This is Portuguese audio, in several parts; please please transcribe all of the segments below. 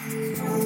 Música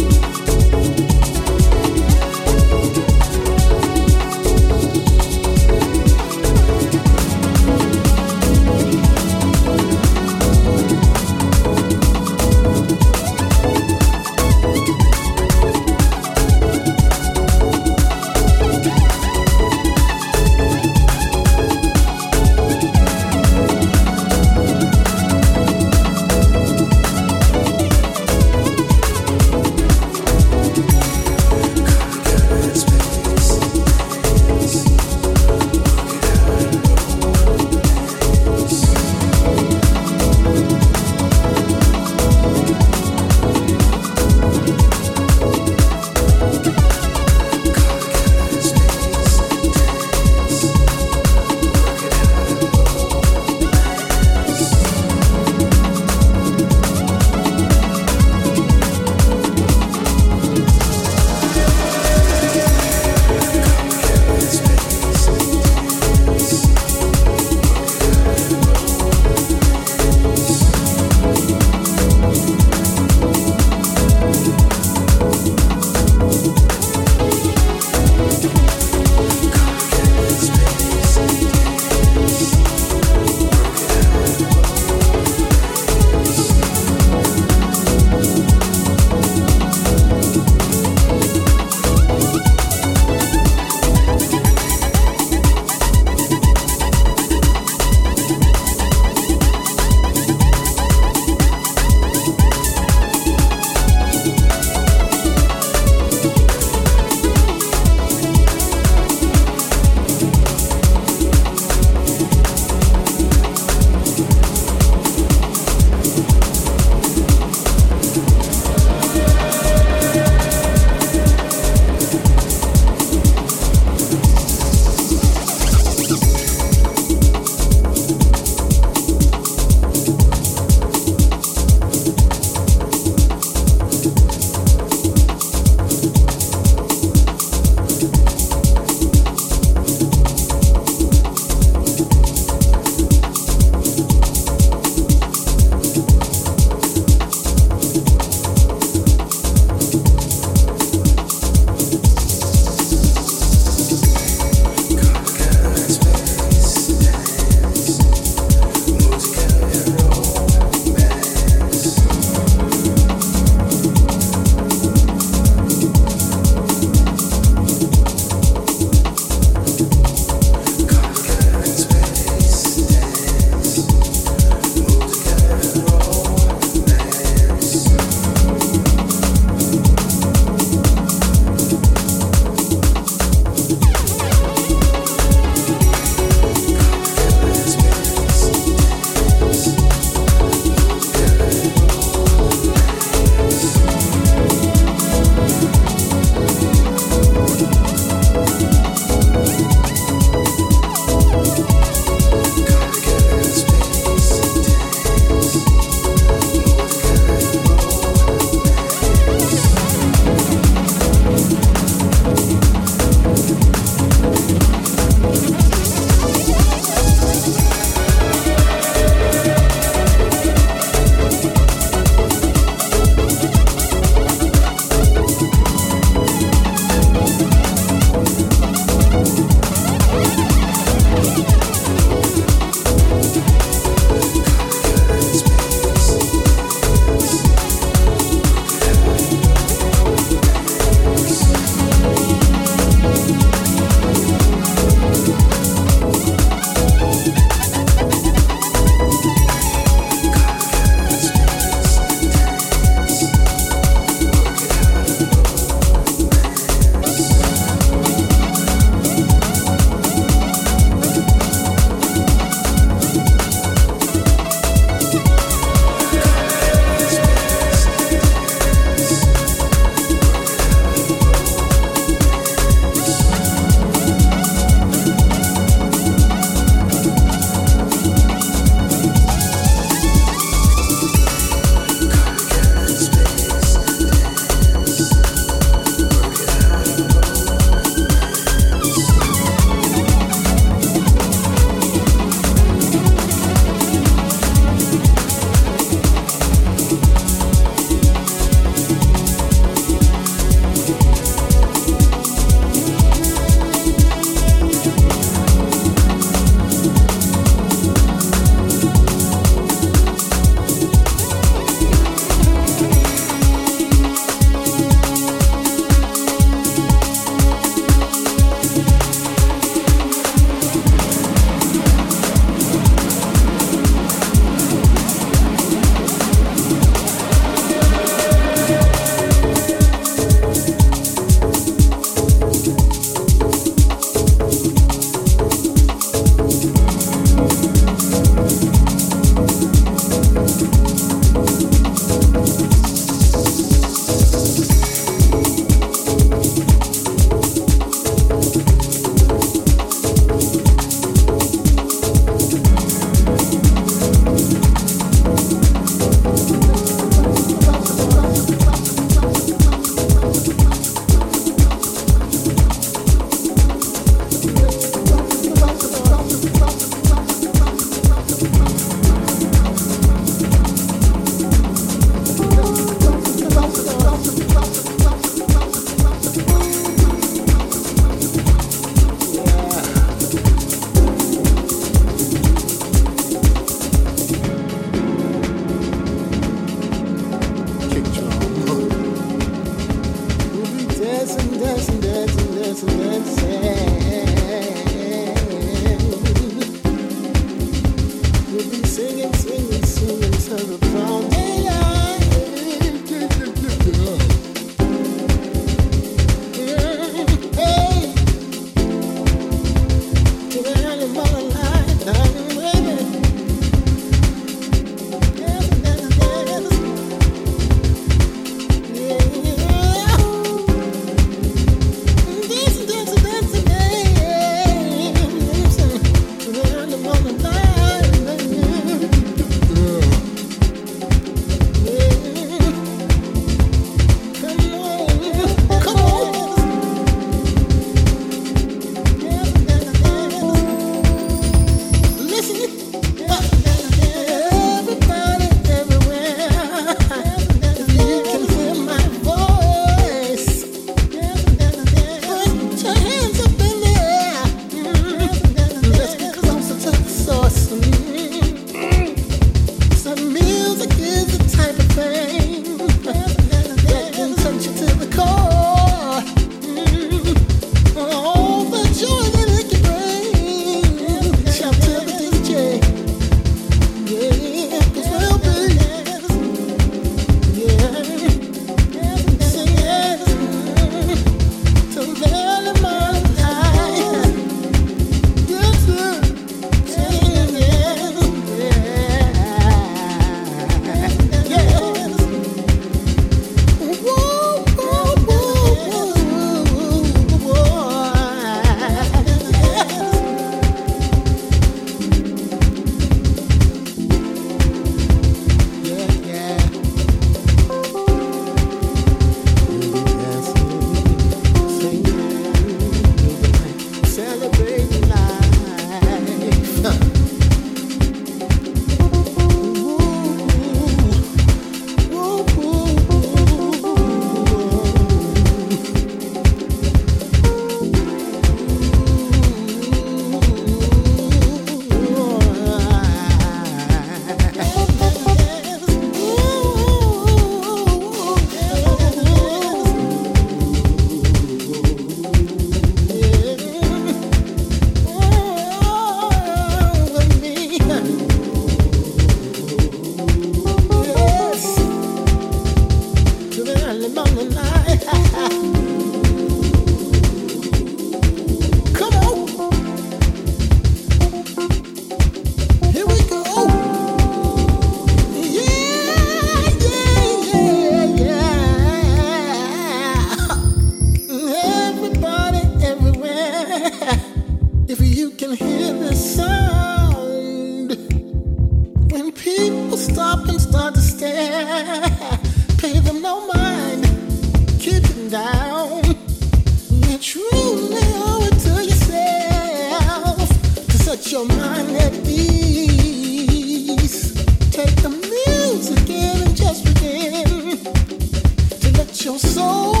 your soul